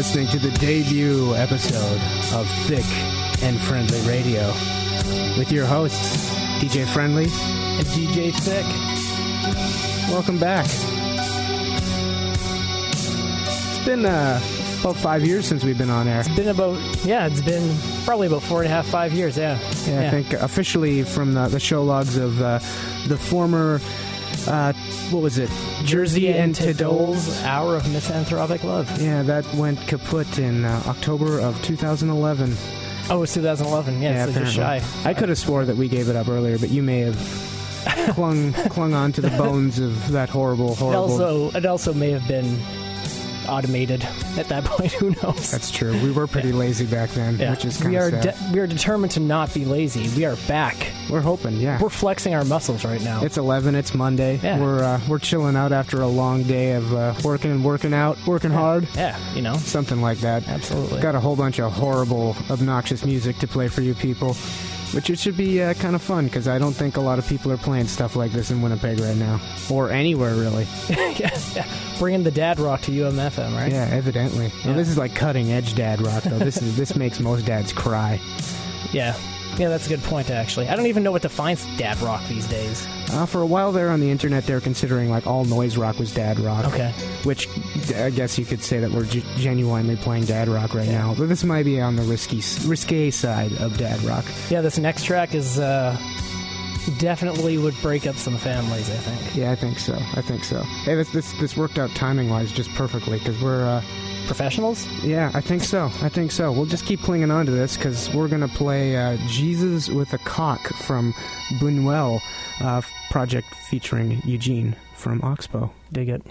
listening to the debut episode of Thick and Friendly Radio with your hosts, DJ Friendly and DJ Thick. Welcome back. It's been uh, about five years since we've been on air. It's been about, yeah, it's been probably about four and a half, five years, yeah. Yeah, I think officially from the, the show logs of uh, the former, uh, what was it? Jersey and Tidol's Hour of Misanthropic Love. Yeah, that went kaput in uh, October of 2011. Oh, it was 2011. Yeah, it's like just shy. I could have swore that we gave it up earlier, but you may have clung clung on to the bones of that horrible, It horrible. also, it also may have been automated at that point. Who knows? That's true. We were pretty lazy back then, Yeah. which is kind we of are sad. de- we are determined to not be lazy. We are back. we're hoping, yeah. We're flexing our muscles right now. It's 11. It's Monday. Yeah. We're uh, we're chilling out after a long day of uh, working and working out, working hard, yeah, you know, something like that. absolutely. Got a whole bunch of horrible, obnoxious music to play for you people, which it should be uh, kind of fun because I don't think a lot of people are playing stuff like this in Winnipeg right now, or anywhere really. yeah, yeah. Bringing the dad rock to UMFM, right? Yeah, evidently. Well, this is like cutting edge dad rock though. This is this makes most dads cry. Yeah. Yeah, that's a good point, actually. I don't even know what defines dad rock these days. Uh, for a while there on the internet, they were considering like all noise rock was dad rock. Okay. Which I guess you could say that we're g- genuinely playing dad rock right now. But this might be on the risky, risque side of dad rock. Yeah, this next track is uh, definitely would break up some families, I think. Yeah, I think so. I think so. Hey, this this, this worked out timing wise just perfectly because we're. Uh, Professionals? yeah, I think so. I think so. We'll just keep clinging on to this because we're gonna play uh, "Jesus with a Cock" from Buñuel uh, project featuring Eugene from Oxbow. Dig it.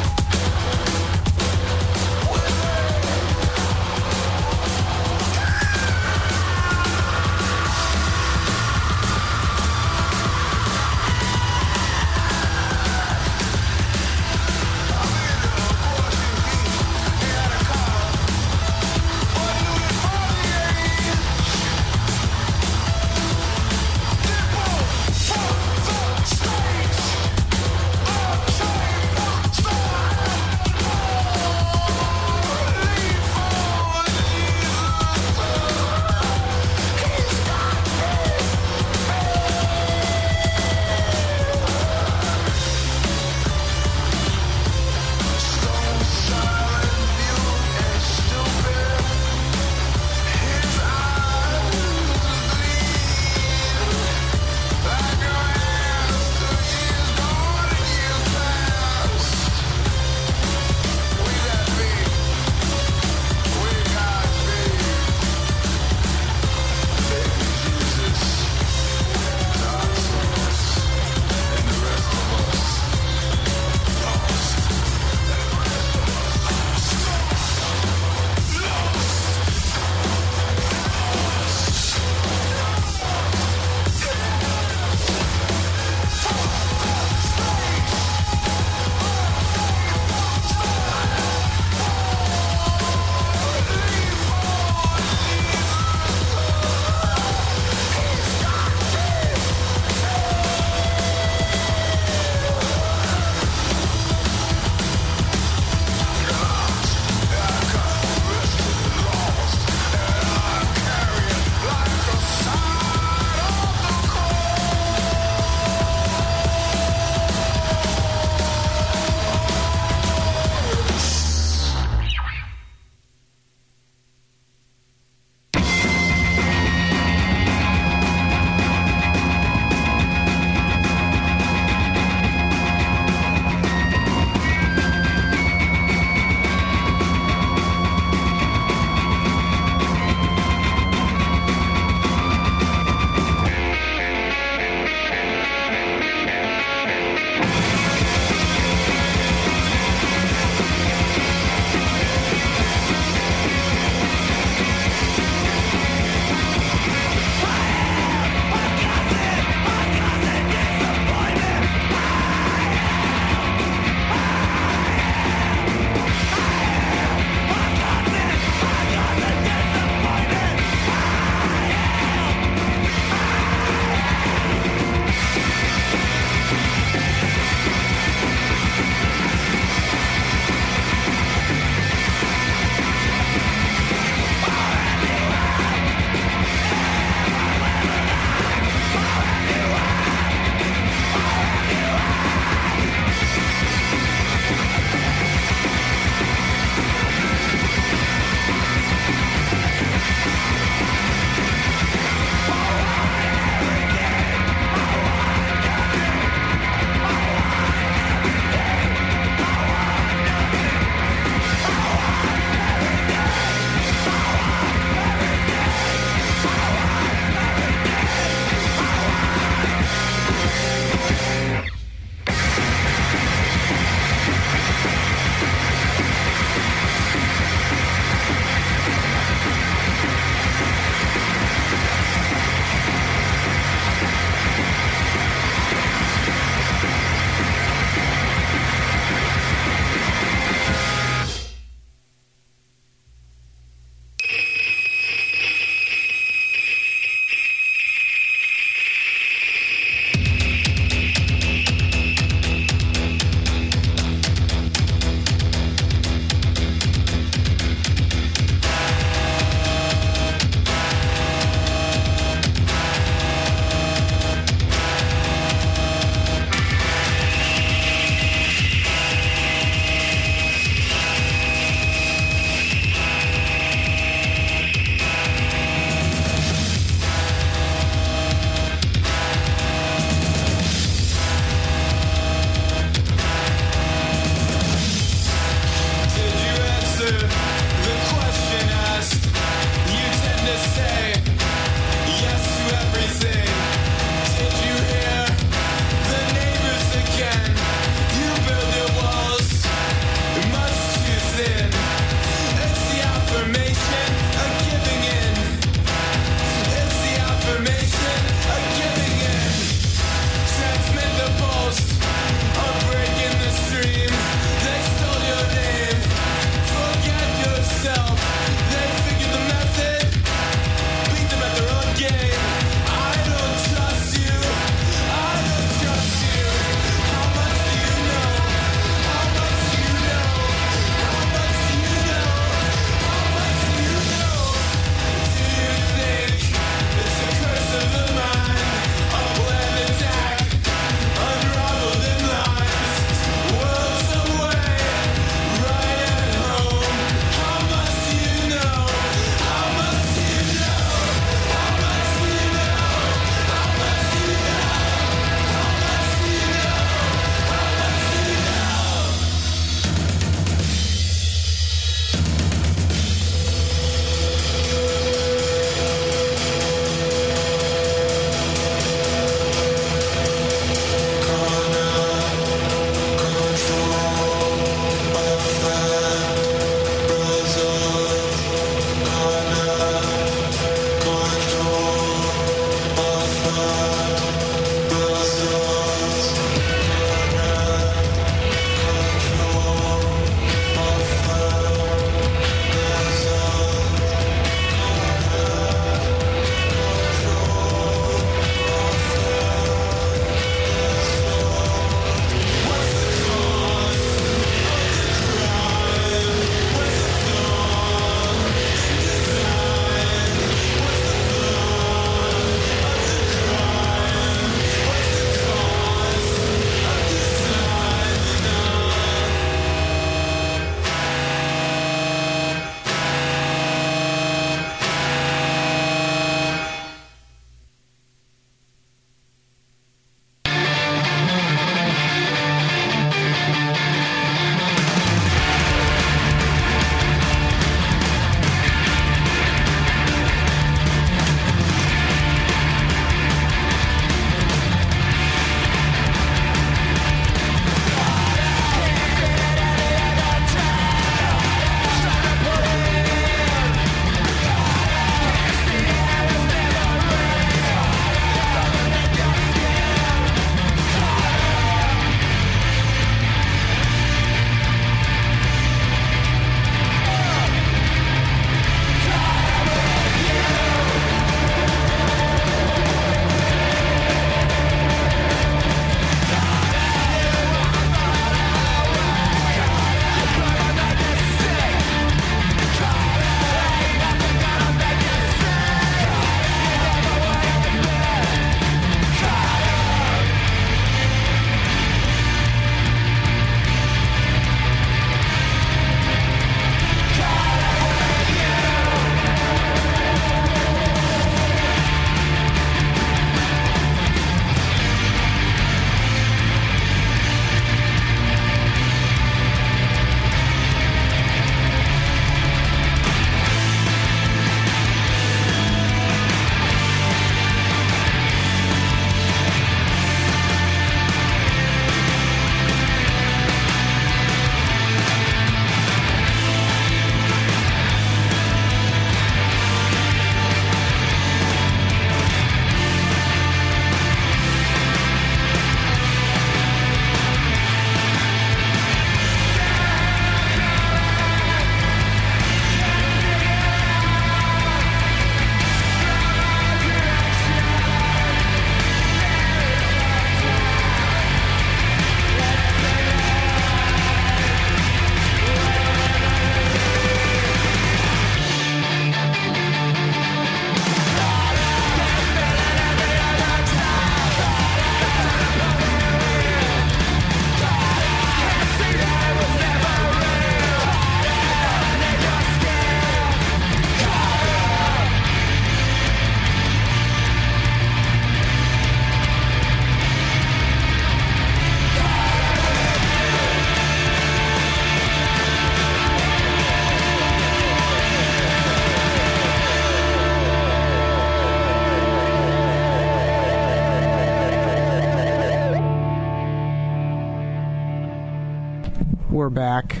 We're back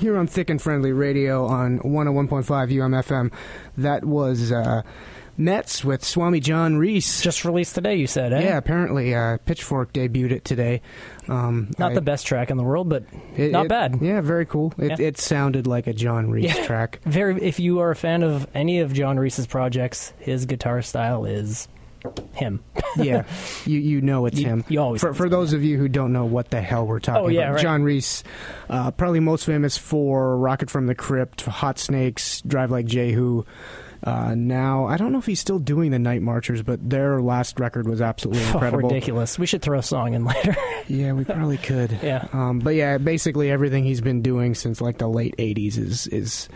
here on Thick and Friendly Radio on 101.5 UMFM. That was uh, Metz with Swami John Reis. Just released today, you said, eh? Yeah, apparently uh, Pitchfork debuted it today. Um, Not I- the best track in the world, but it- not it- bad. Yeah, very cool. It, Yeah. it sounded like a John Reis Yeah. track. Very. If you are a fan of any of John Reis's projects, his guitar style is him. Yeah, you you know it's You- him. you always for for him, those of you who don't know what the hell we're talking Oh, yeah, about. right. John Reis, uh, probably most famous for Rocket from the Crypt, Hot Snakes, Drive Like Jehu. Uh, now I don't know if he's still doing the Night Marchers, but their last record was absolutely incredible. Ridiculous. We should throw a song in later. Yeah, we probably could. yeah. Um, but yeah, basically everything he's been doing since like the late '80s is is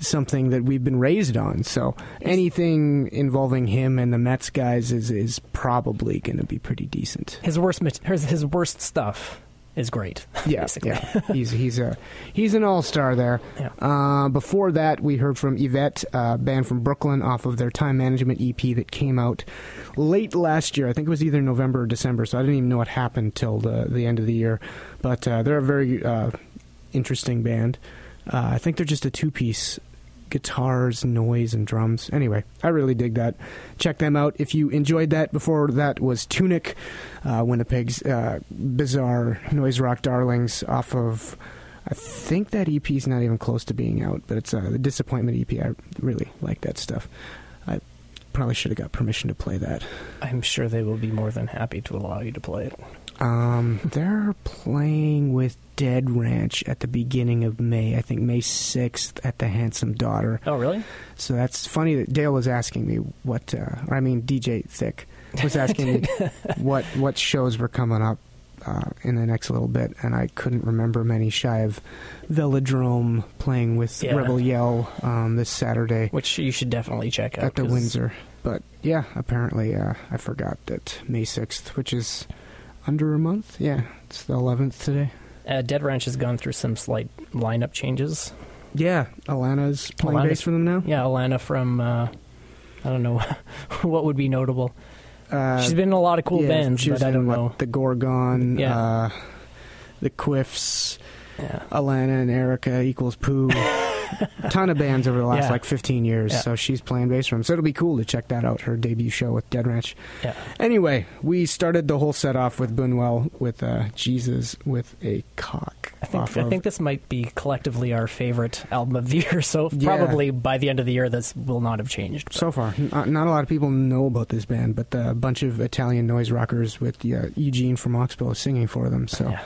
something that we've been raised on. So anything involving him and the Metz guys is is probably going to be pretty decent. His worst. His, his worst stuff is great. Yeah, basically. yeah. He's he's a he's an all star there. Yeah. Uh, before that, we heard from Yvette, a band from Brooklyn, off of their Time Management EP that came out late last year. I think it was either November or December, so I didn't even know what happened till the the end of the year. But uh, they're a very uh, interesting band. Uh, I think they're just a two piece. Guitars, noise, and drums. Anyway, I really dig that. Check them out if you enjoyed that. Before that was Tunic, uh, Winnipeg's uh, bizarre noise rock darlings off of. I think that EP is not even close to being out, but it's uh, Disappointment EP. I really like that stuff. I probably should have got permission to play that. I'm sure they will be more than happy to allow you to play it. Um, they're playing with Dead Ranch at the beginning of May. I think May 6th at the Handsome Daughter. Oh, really? So that's funny that Dale was asking me what, uh, I mean DJ Thick was asking me what what shows were coming up uh, in the next little bit, and I couldn't remember many shy of Velodrome playing with Yeah. Rebel Yell um, this Saturday Which you should definitely check out. at the 'cause Windsor. But yeah, apparently uh, I forgot that May 6th, which is under a month. Yeah, it's the 11th today. Uh, Dead Ranch has gone through some slight lineup changes. Yeah, Alana's playing Alana's- bass for them now. Yeah, Alana from uh, I don't know what would be notable. Uh, She's been in a lot of cool yeah, bands, she was but I don't know. The Gorgon, Yeah. uh, the Quiffs, Yeah. Alana and Erica equals Pooh. ton of bands over the last Yeah. like 15 years. Yeah. So she's playing bass for them. So it'll be cool to check that out. Her debut show with Dead Ranch. Yeah. Anyway, we started the whole set off with Buñuel with uh, Jesus with a cock. I think I think this might be collectively our favorite album of the year. So Yeah. probably by the end of the year, this will not have changed. So far, not, not a lot of people know about this band, but a bunch of Italian noise rockers with uh, Eugene from Oxbow singing for them. So, Yeah.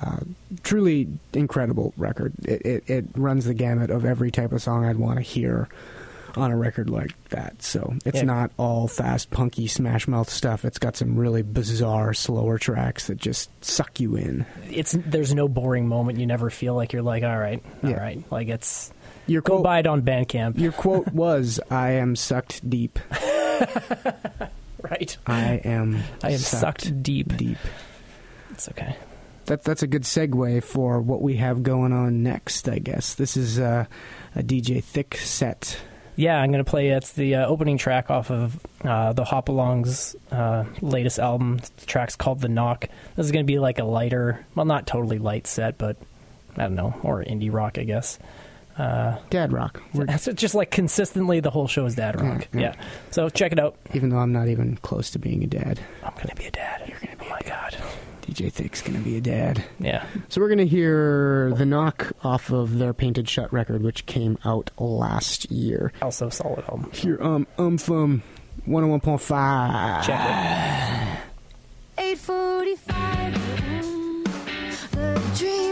Uh, truly incredible record. It, it it runs the gamut of every type of song I'd want to hear on a record like that. So it's Yeah. not all fast, punky, smash mouth stuff. It's got some really bizarre, slower tracks that just suck you in. It's there's no boring moment. You never feel like you're like, all right, all Yeah. right. Like it's Your go quote, buy it on Bandcamp. your quote was, "I am sucked deep. Right. I am. I am sucked deep. deep." It's okay. That that's a good segue for what we have going on next. I guess this is uh, a DJ Thick set. Yeah, I'm gonna play. It's the uh, opening track off of uh, the Hop Along's uh, latest album. The track's called "The Knock." This is gonna be like a lighter, well, not totally light set, but I don't know, or indie rock, I guess. Uh, Dad rock. We're, it's just like consistently, the whole show is dad rock. Yeah, Yeah, yeah. So check it out. even though I'm not even close to being a dad, I'm gonna be a dad. You're gonna be. Oh my god. DJ Thick's gonna be a dad. Yeah. So we're gonna hear the knock off of their Painted Shut record, which came out last year. Also solid album. Here, um, um, from 101.5. Check it. 845 The dream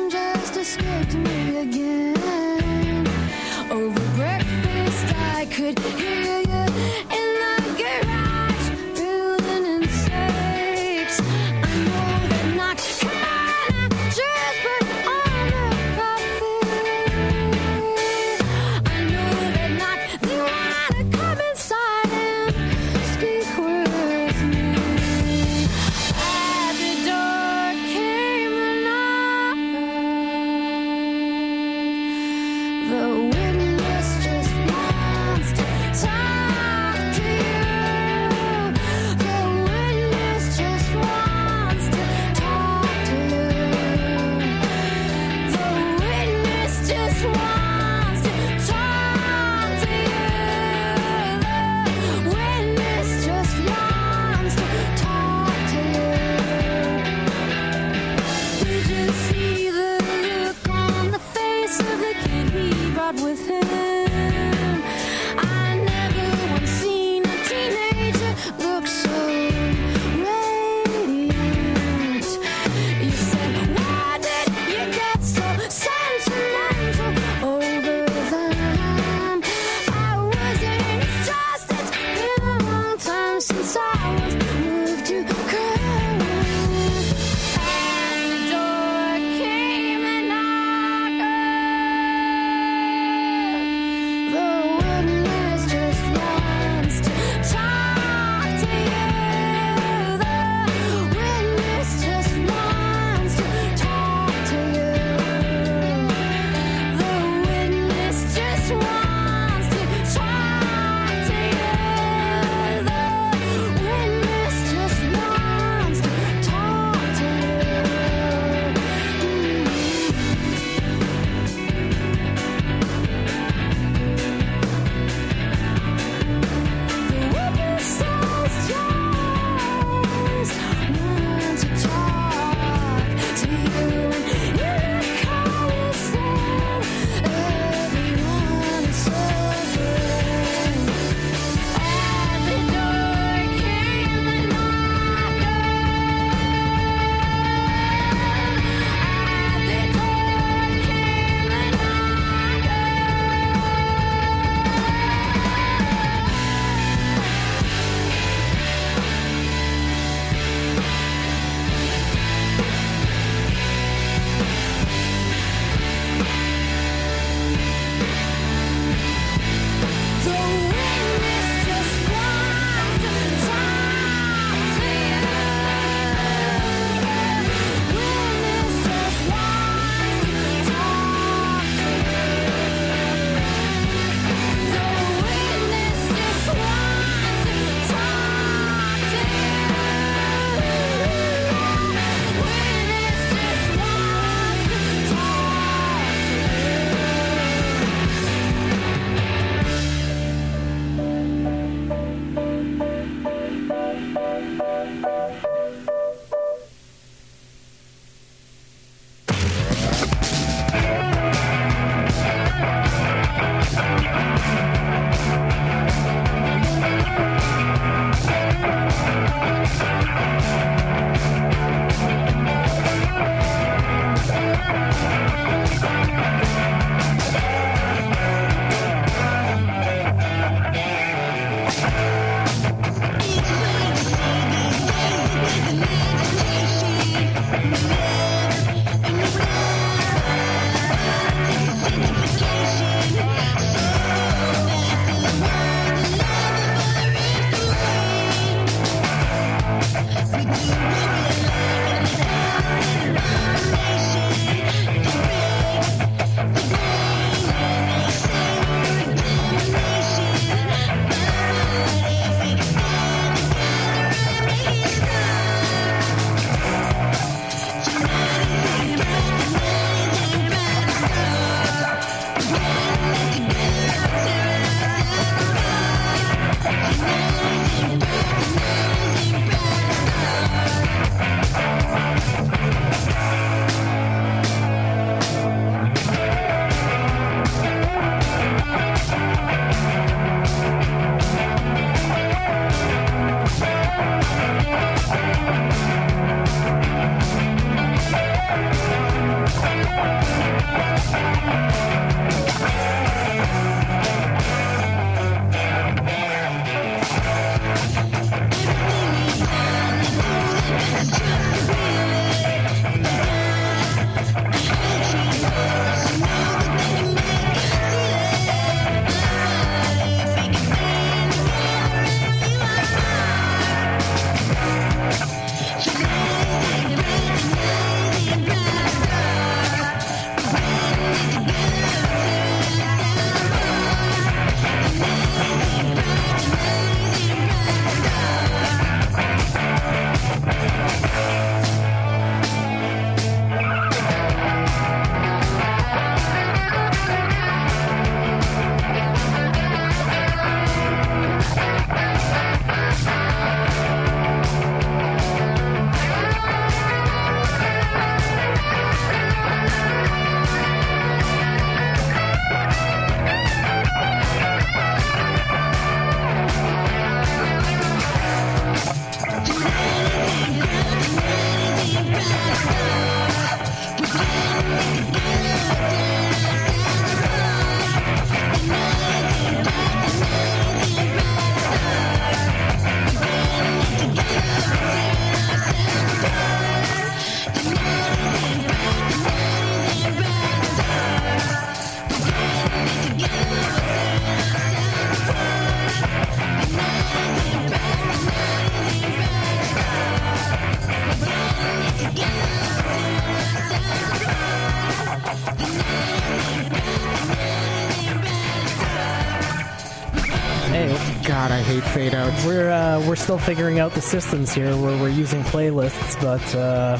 We're uh, we're still figuring out the systems here where we're using playlists, but uh,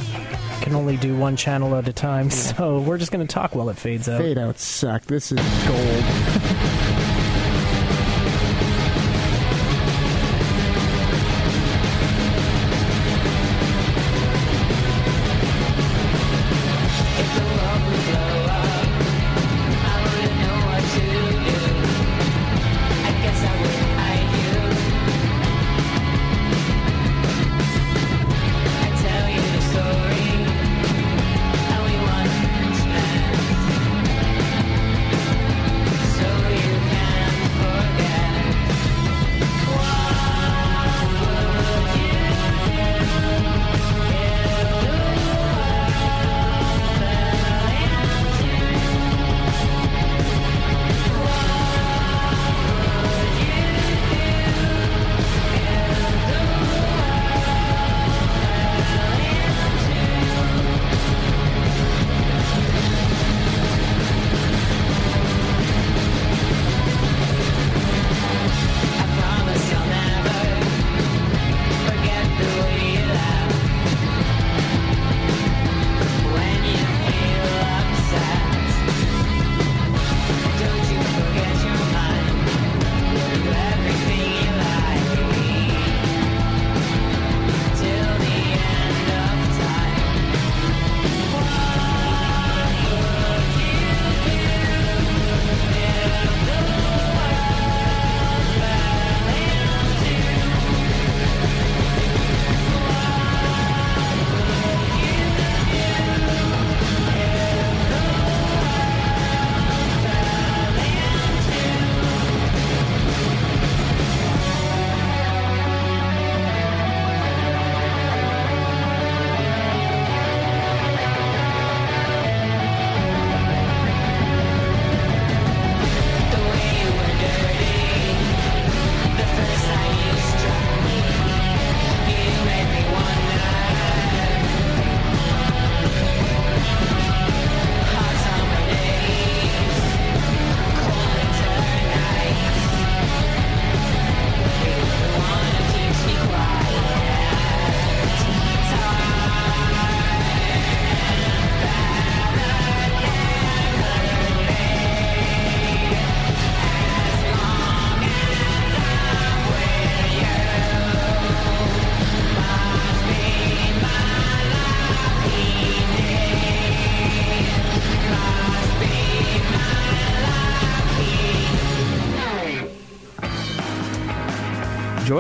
can only do one channel at a time. So we're just going to talk while it fades out. Fade out suck. This is gold.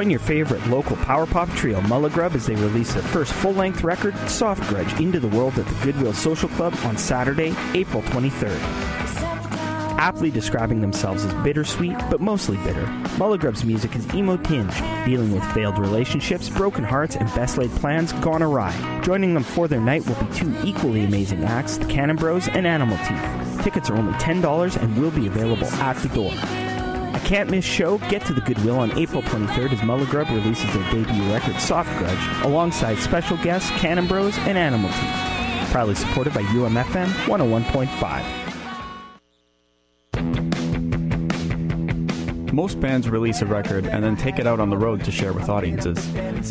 Join your favorite local power pop trio, Mulligrub, as they release their first full length record, Soft Grudge, into the world at the Goodwill Social Club on Saturday, April 23rd. Aptly describing themselves as bittersweet, but mostly bitter, Mulligrub's music is emo tinged, dealing with failed relationships, broken hearts, and best laid plans gone awry. Joining them for their night will be two equally amazing acts, the Cannon Bros and Animal Teeth. Tickets are only $10 and will be available at the door. Can't miss show. Get to the Goodwill on April 23rd as Mulligrub releases their debut record, Soft Grudge, alongside special guests Cannon Bros and Animal Teeth. Proudly supported by UMFM 101.5. Most bands release a record and then take it out on the road to share with audiences.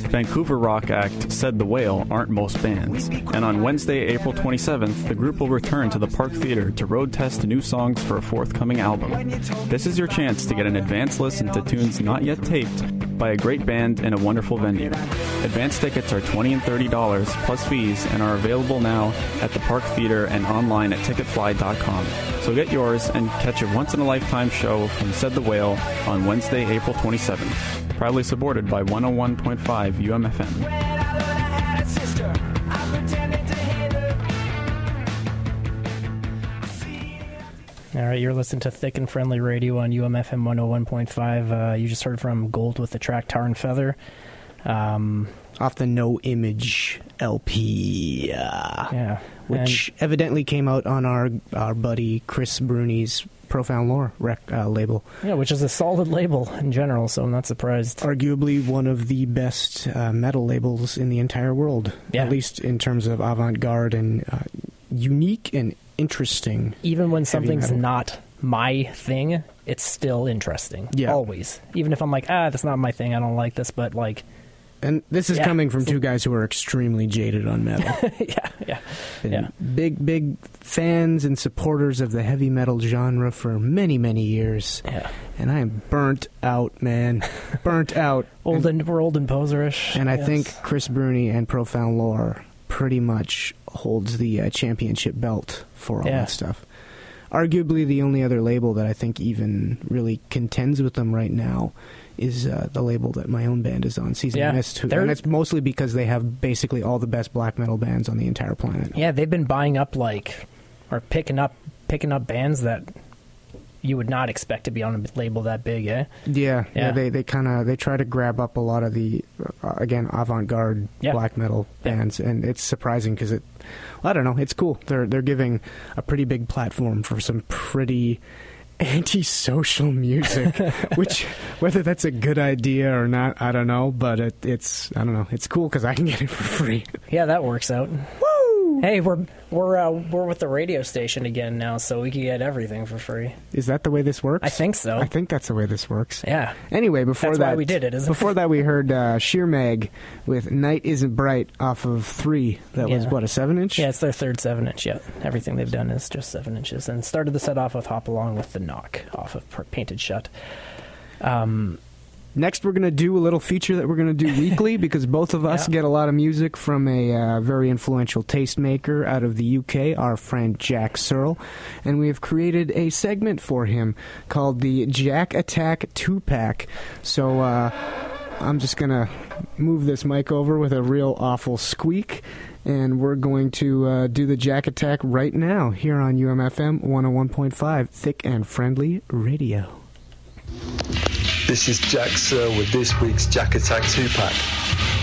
Vancouver rock act Said the Whale aren't most bands, and on Wednesday, April 27th, the group will return to the Park Theatre to road test new songs for a forthcoming album. This is your chance to get an advance listen to tunes not yet taped by a great band in a wonderful venue. Advance tickets are 20 and $30 plus fees and are available now at the Park Theatre and online at ticketfly.com. So get yours and catch a once in a lifetime show from Said the Whale on Wednesday, April 27th. Proudly supported by 101.5 UMFM. All right, you're listening to Thick and Friendly Radio on UMFM 101.5. Uh, you just heard from Gold with the track Tar and Feather. Um, Off the No Image LP. Uh, yeah. Which evidently came out on our our buddy Chris Bruni's Profound Lore rec, uh, label. Yeah, which is a solid label in general, so I'm not surprised. Arguably one of the best uh, metal labels in the entire world, Yeah. at least in terms of avant garde and uh, unique and interesting. Even when something's metal. not my thing, it's still interesting. Yeah. Always. Even if I'm like, ah, that's not my thing, I don't like this, but like, And this is Yeah. coming from two guys who are extremely jaded on metal. yeah, yeah. Yeah. Big, big fans and supporters of the heavy metal genre for many, many years. Yeah. And I am burnt out, man. burnt out. Old and, and we're old and poserish. and I yes. think Chris Bruni and Profound Lore pretty much holds the uh, championship belt for all Yeah. that stuff. Arguably, the only other label that I think even really contends with them right now is uh, the label that my own band is on, Season Yeah. Mist. Who, and it's mostly because they have basically all the best black metal bands on the entire planet. Yeah, they've been buying up like or picking up picking up bands that you would not expect to be on a label that big, eh? Yeah, yeah. Yeah. they they kind of they try to grab up a lot of the uh, again avant-garde Yeah. black metal Yeah. bands, and it's surprising because it. I don't know. It's cool. They're they're giving a pretty big platform for some pretty antisocial music, which whether that's a good idea or not, I don't know. But it, it's I don't know. It's cool because I can get it for free. Yeah, that works out. Woo! Hey, we're we're uh, we're with the radio station again now, so we can get everything for free. Is that the way this works? I think so. I think that's the way this works. Yeah. Anyway, before That's that, why we did it, isn't it? before that, we heard uh, Sheer Mag with "Night Isn't Bright" off of three. That was what a seven inch. Yeah, it's their third seven inch Yeah, Everything they've done is just seven inches. And started the set off with Hop Along with the Knock off of Painted Shut. Um, Next, we're gonna do a little feature that we're gonna do weekly because both of us Yeah. get a lot of music from a uh, very influential tastemaker out of the UK, our friend Jack Searle, and we have created a segment for him called the Jack Attack Two Pack. So. Uh, I'm just going to move this mic over with a real awful squeak, and we're going to uh, do the Jack Attack right now here on UMFM 101.5, Thick and Friendly Radio. This is Jack Searle with this week's Jack Attack 2 pack.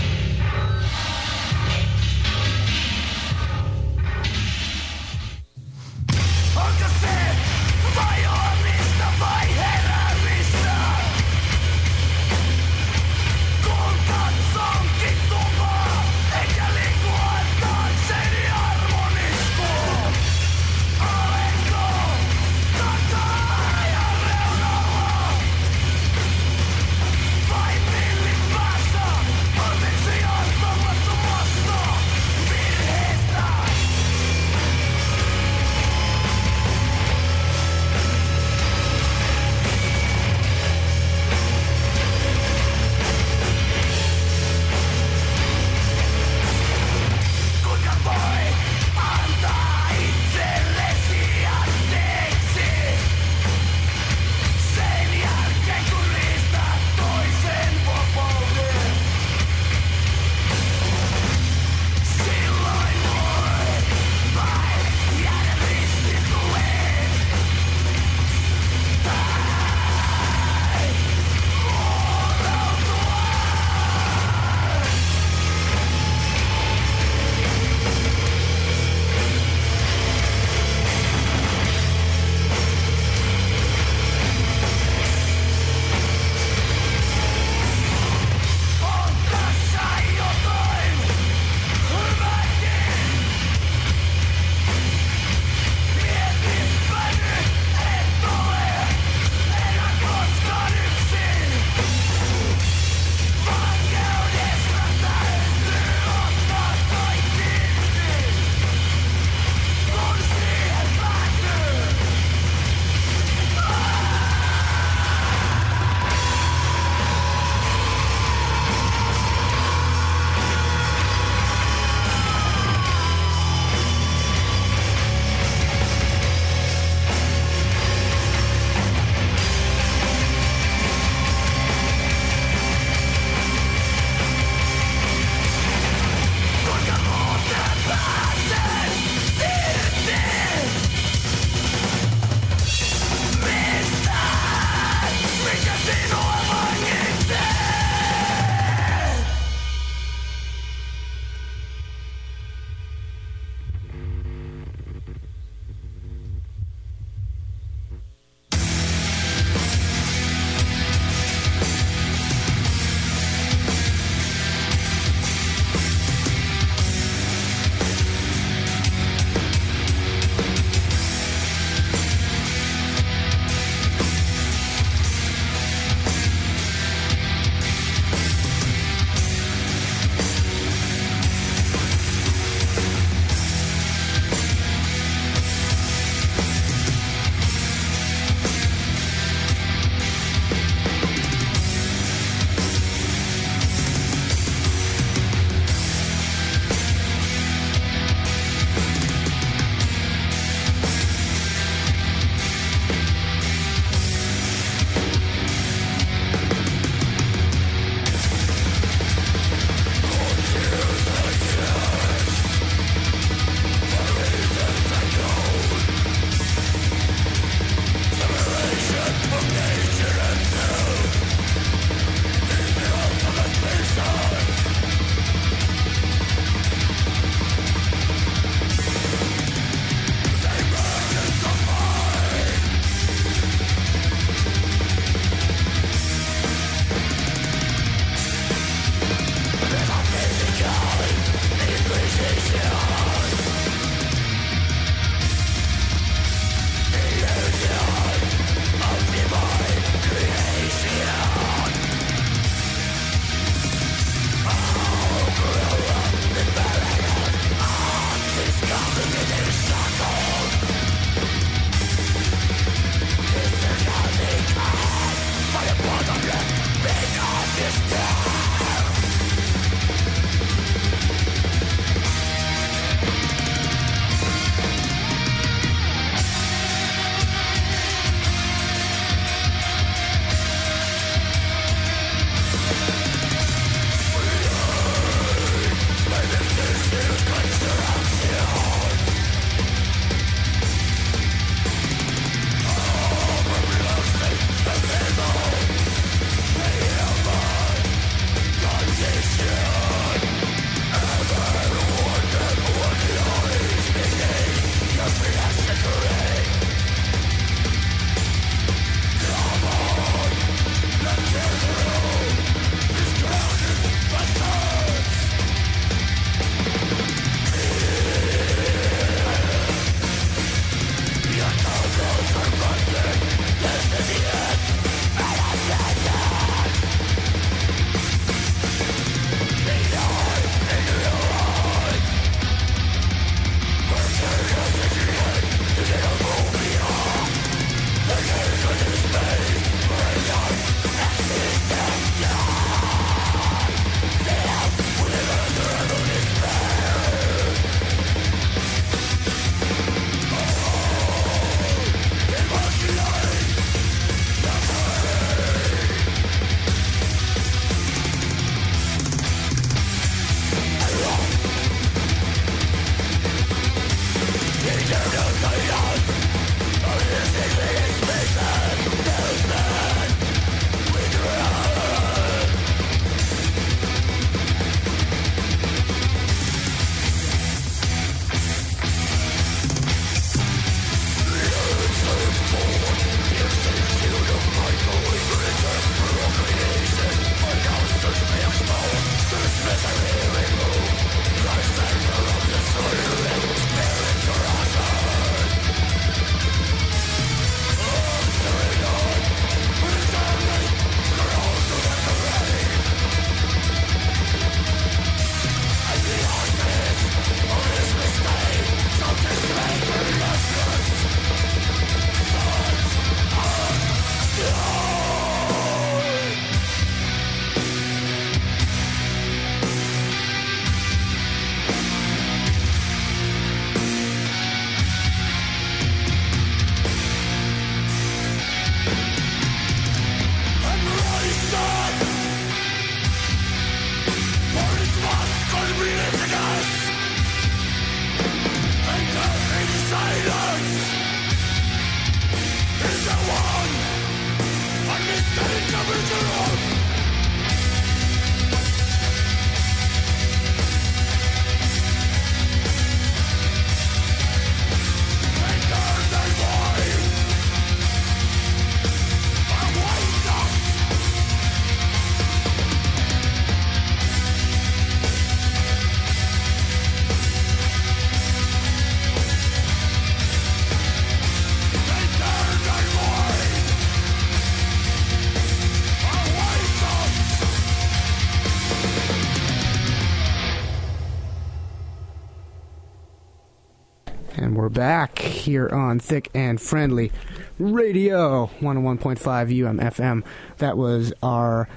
Here on Thick and Friendly Radio 101.5 UMFM. That was our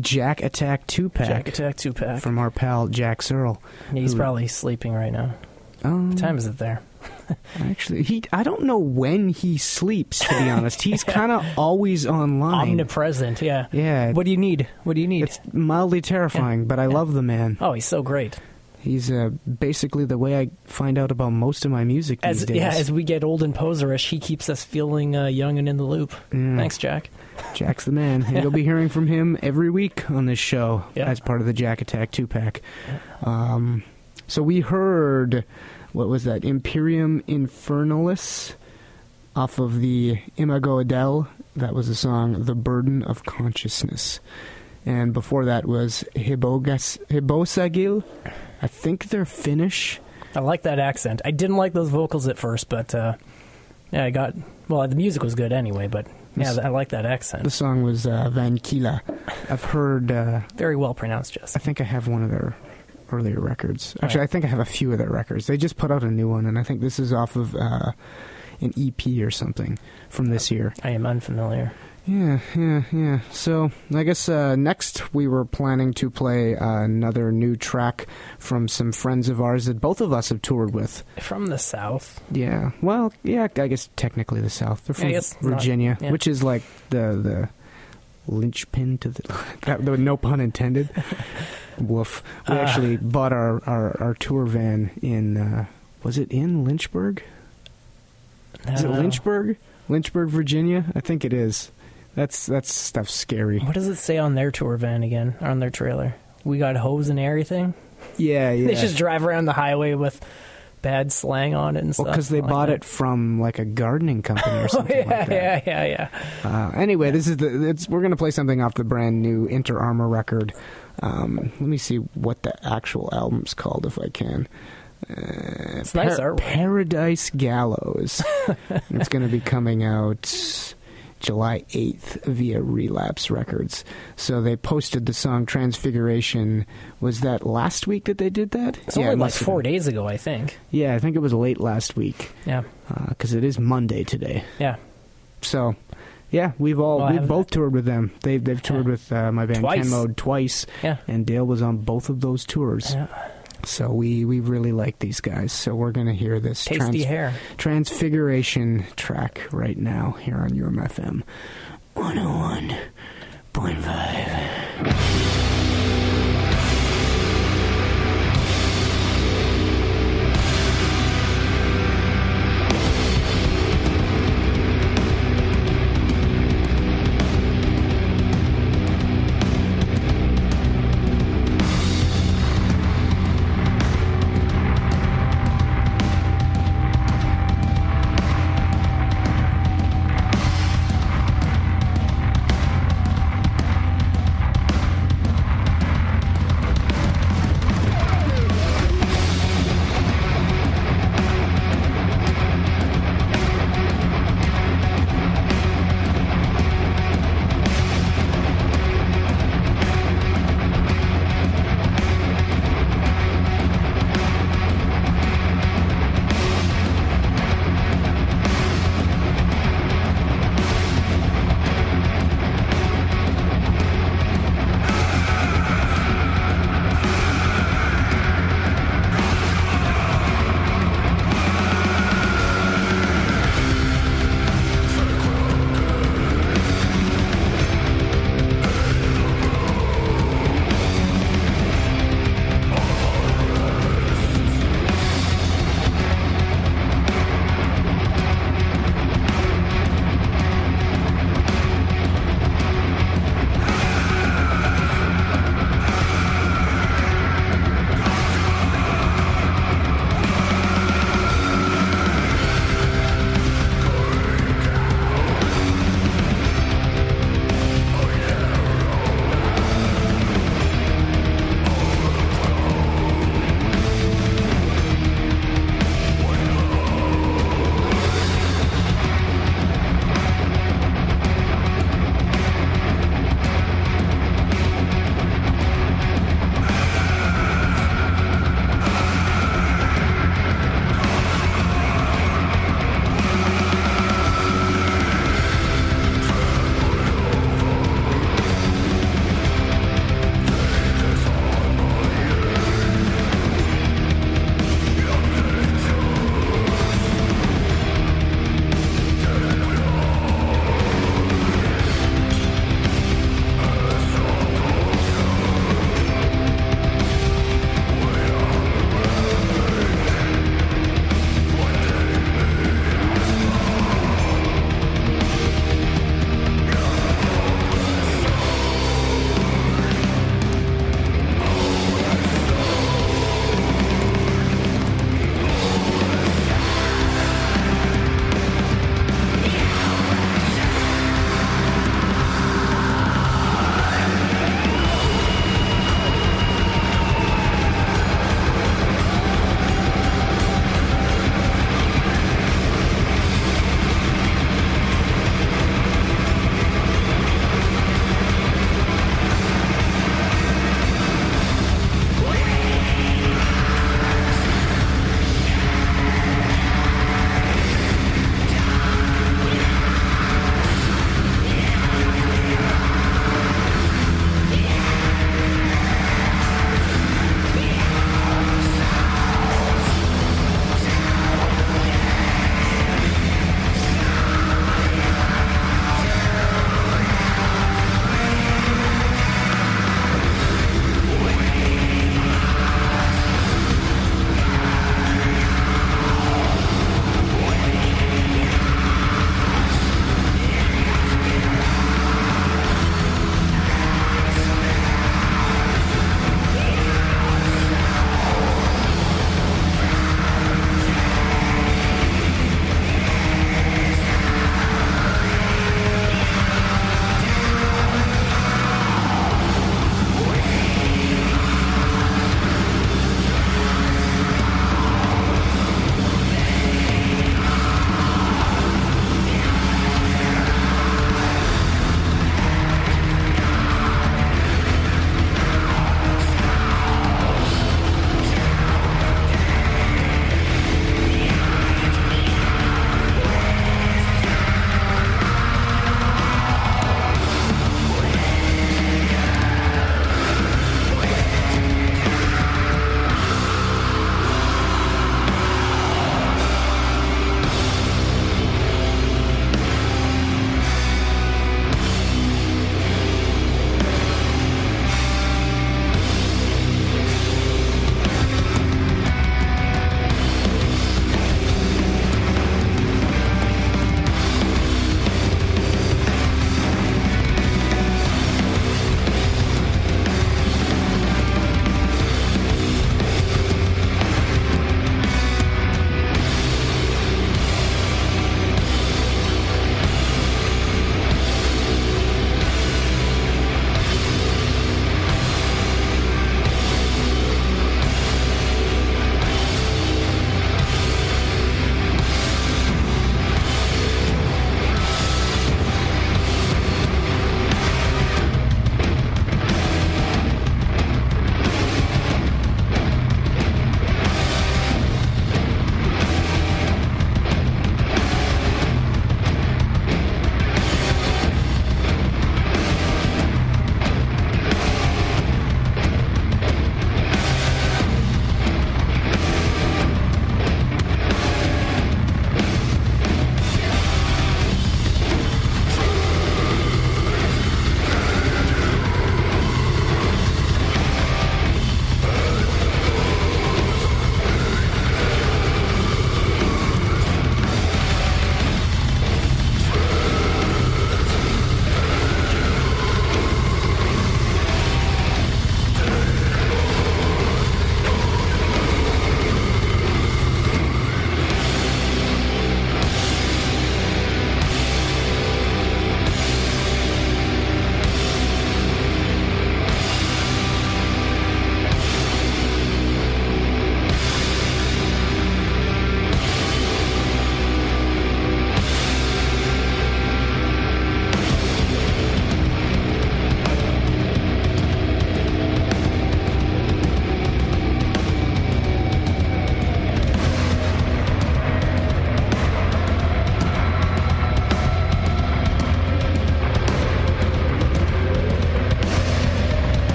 Jack Attack 2 pack Jack Attack two pack. from our pal Jack Searle. He's who- probably sleeping right now. Um, What time is it there? Actually, he I don't know when he sleeps, to be honest. He's kind of always online. Omnipresent. Yeah. yeah, What do you need? What do you need? it's mildly terrifying, but I love the man. oh, he's so great. He's uh, basically the way I find out about most of my music these As days. yeah, as we get old and poserish, he keeps us feeling uh, young and in the loop. Mm. Thanks, Jack. Jack's the man. And you'll be hearing from him every week on this show Yeah. as part of the Jack Attack 2 pack. Um, so we heard, what was that? Imperium Infernalis off of the Imago Adele. That was the song The Burden of Consciousness. And before that was Hibogas, Hibosagil. I think they're Finnish. I like that accent. I didn't like those vocals at first, but uh, yeah, I got. Well, the music was good anyway, but yeah, I like that accent. The song was uh, Van Kila. I've heard. Uh, Very well pronounced, just I think I have one of their earlier records. Actually, Right. I think I have a few of their records. They just put out a new one, and I think this is off of uh, an EP or something from this year. I am unfamiliar. Yeah, yeah, yeah. So I guess uh, next we were planning to play uh, another new track from some friends of ours that both of us have toured with. From the south. Yeah. Well, yeah. I guess technically the South. They're from guess not- Virginia, yeah. which is like the the linchpin to the. that, no pun intended. Woof. We Uh. actually bought our, our, our tour van in. Uh, was it in Lynchburg? Is it know. Lynchburg? Lynchburg, Virginia. I think it is. That's that's stuff scary. What does it say on their tour van again? On their trailer? We got hose and everything. Yeah, yeah. They just drive around the highway with bad slang on it and stuff. well, because they like bought that. it from like a gardening company or Oh something yeah, like that. yeah, yeah, yeah. Uh, anyway, this is the. It's, we're gonna play something off the brand new Inter Arma record. Um, let me see what the actual album's called, if I can. Uh, It's nice artwork. Paradise Gallows. it's gonna be coming out July eighth via Relapse Records. So they posted the song Transfiguration. Was that last week that they did that? It's yeah, only it like four days ago, I think. Yeah, I think it was late last week Yeah, because it is Monday today. yeah. So, yeah, we've all Well, we've both toured with them. They've they've toured Yeah. with uh, my band Twice. Ken Mode twice, Yeah. and Dale was on both of those tours. yeah. So we, we really like these guys. So we're going to hear this Tasty trans- hair. Transfiguration track right now here on UMFM 101.5.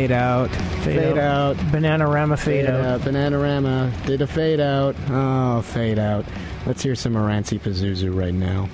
Fade out. Fade, out. Bananarama fade, out. Bananarama did a fade out. Oh, fade out. Let's hear some Moranci Pazuzu right now.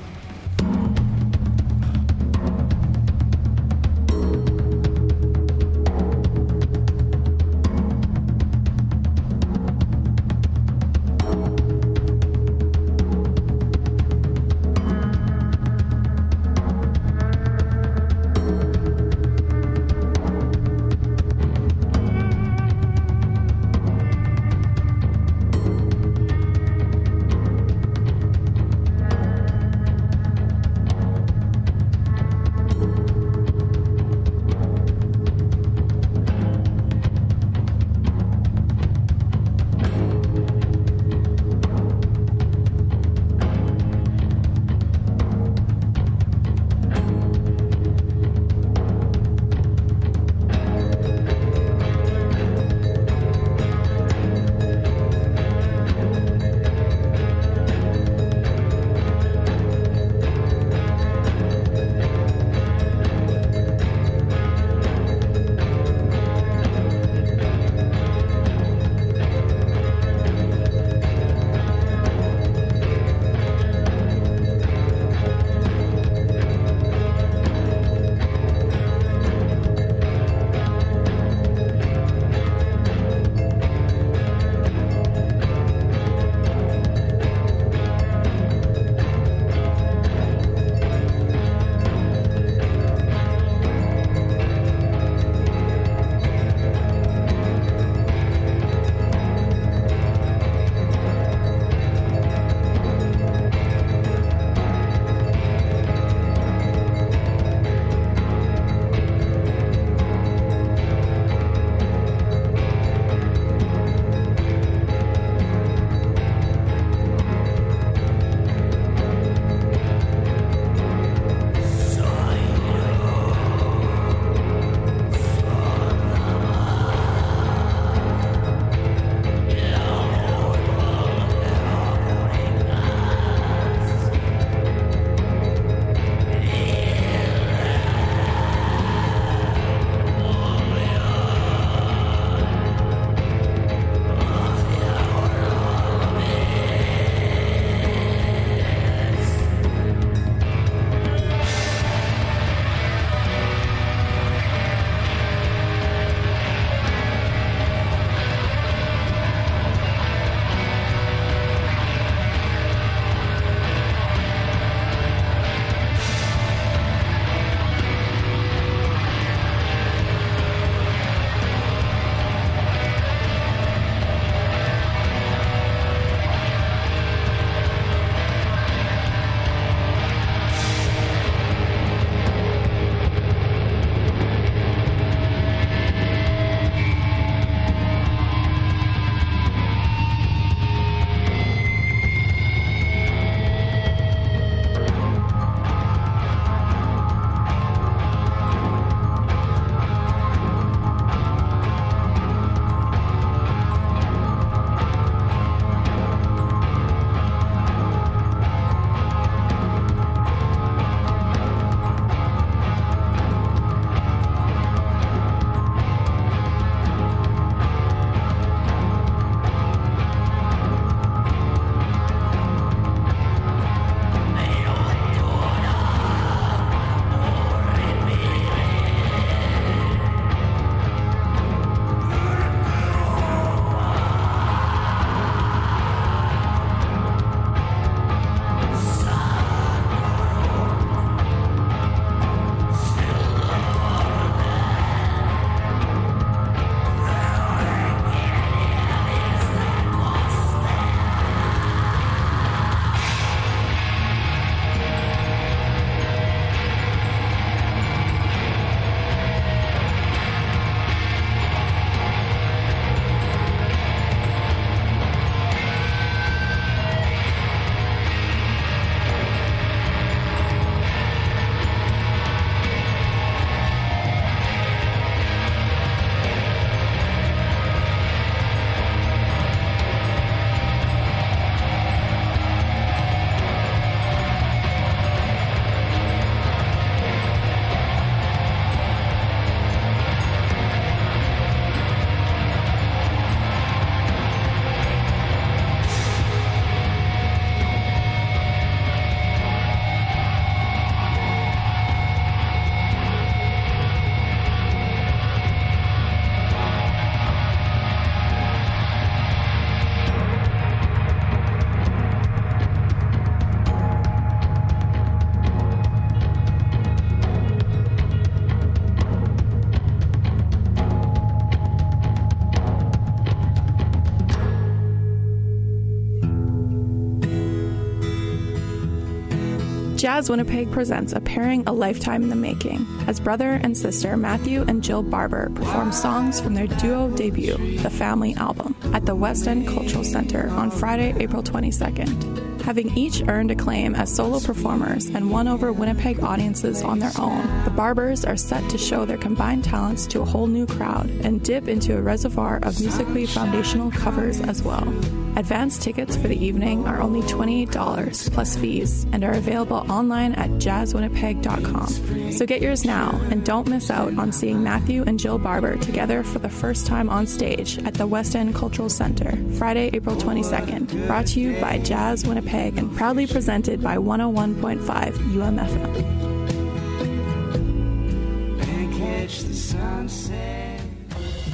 Jazz Winnipeg presents a pairing a lifetime in the making as brother and sister Matthew and Jill Barber perform songs from their duo debut, The Family Album, at the West End Cultural Center on Friday, April 22nd. Having each earned acclaim as solo performers and won over Winnipeg audiences on their own, the Barbers are set to show their combined talents to a whole new crowd and dip into a reservoir of musically foundational covers as well. Advance tickets for the evening are only $28 plus fees and are available online at jazzwinnipeg.com. So get yours now and don't miss out on seeing Matthew and Jill Barber together for the first time on stage at the West End Cultural Center, Friday, April 22nd. Brought to you by Jazz Winnipeg and proudly presented by 101.5 UMFM.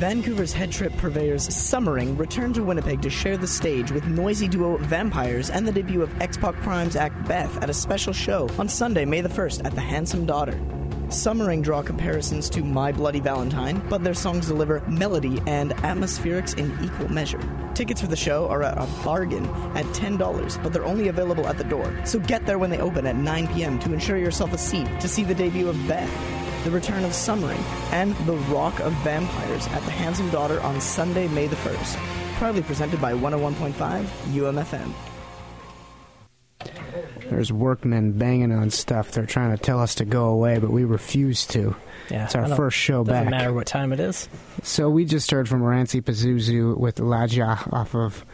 Vancouver's head trip purveyors Summering returned to Winnipeg to share the stage with noisy duo Vampires and the debut of X-Pac Prime's act Beth at a special show on Sunday, May the 1st at the Handsome Daughter. Summering draw comparisons to My Bloody Valentine, but their songs deliver melody and atmospherics in equal measure. Tickets for the show are at a bargain at $10, but they're only available at the door. So get there when they open at 9 p.m. to ensure yourself a seat to see the debut of Beth, the return of Summering, and the Rock of Vampires at the Handsome Daughter on Sunday, May the 1st. Proudly presented by 101.5 UMFM. There's workmen banging on stuff. They're trying to tell us to go away, but we refuse to. Yeah, It's our first show back. Doesn't matter what time it is. So we just heard from Rancy Pazuzu with Laja off of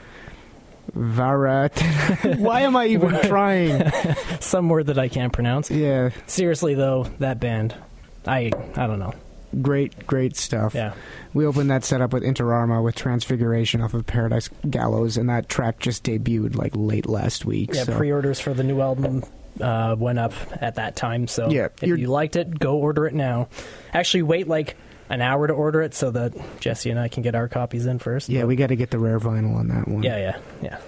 Varat. Why am I even trying? Some word that I can't pronounce. Yeah, Seriously though, that band, I I don't know. great, great stuff. Yeah, We opened that setup with Inter Arma with Transfiguration off of Paradise Gallows, and that track just debuted like late last week. yeah. so. Pre-orders for the new album uh, went up at that time, so Yeah, if you liked it, go order it now. Actually, wait like an hour to order it so that Jesse and I can get our copies in first. yeah, But- we got to get the rare vinyl on that one. yeah, yeah, yeah,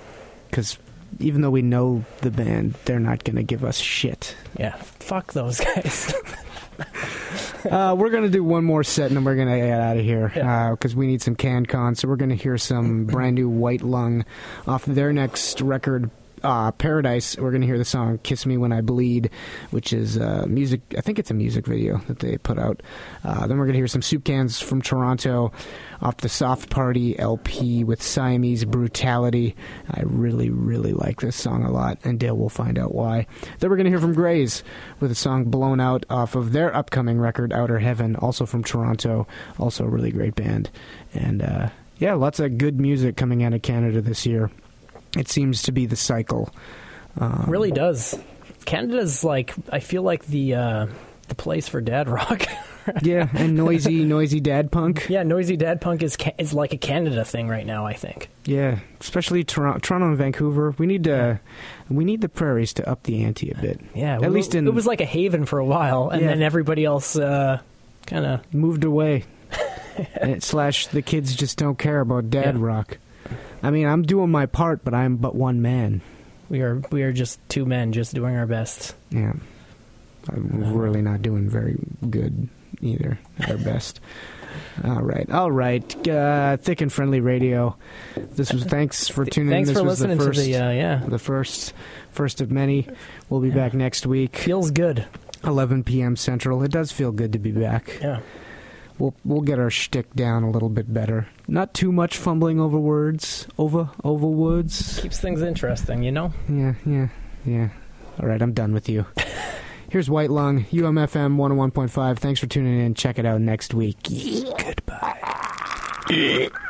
because even though we know the band, they're not going to give us shit. yeah. Fuck those guys. uh, we're going to do one more set and then we're going to get out of here because we need some CanCon. So we're going to hear some brand new White Lung off their next record. Uh, Paradise. We're gonna hear the song "Kiss Me When I Bleed," which is uh, music. I think it's a music video that they put out. Uh, then we're gonna hear some Soupcans from Toronto off the Soft Party LP with Siamese Brutality. I really, really like this song a lot, and Dale will find out why. Then we're gonna hear from Greys with a song "Blown Out" off of their upcoming record "Outer Heaven," also from Toronto. Also a really great band, and uh, yeah, lots of good music coming out of Canada this year. It seems to be the cycle. Um, really does. Canada's like I feel like the uh, the place for dad rock. yeah, and noisy, noisy dad punk. yeah, noisy dad punk is ca- is like a Canada thing right now. I think. Yeah, especially Toronto, Toronto and Vancouver. We need to, we need the prairies to up the ante a bit. Yeah, at well, least in it was like a haven for a while, and Yeah. then everybody else uh, kind of moved away. And slash, the kids just don't care about dad Yeah. rock. I mean, I'm doing my part, but I'm but one man. we are we are just two men just doing our best. Yeah, I'm really not doing very good either. At our best. All right, all right. Uh, Thick and friendly radio. This was thanks for tuning Thanks in. This for was listening the first, to the uh, yeah. the first, first of many. We'll be back next week. Feels good. 11 p.m. Central. It does feel good to be back. Yeah. We'll we'll get our shtick down a little bit better. Not too much fumbling over words. Over over woods. Keeps things interesting, you know? Yeah, yeah, yeah. All right, I'm done with you. Here's White Lung, UMFM 101.5. Thanks for tuning in. Check it out next week. Goodbye.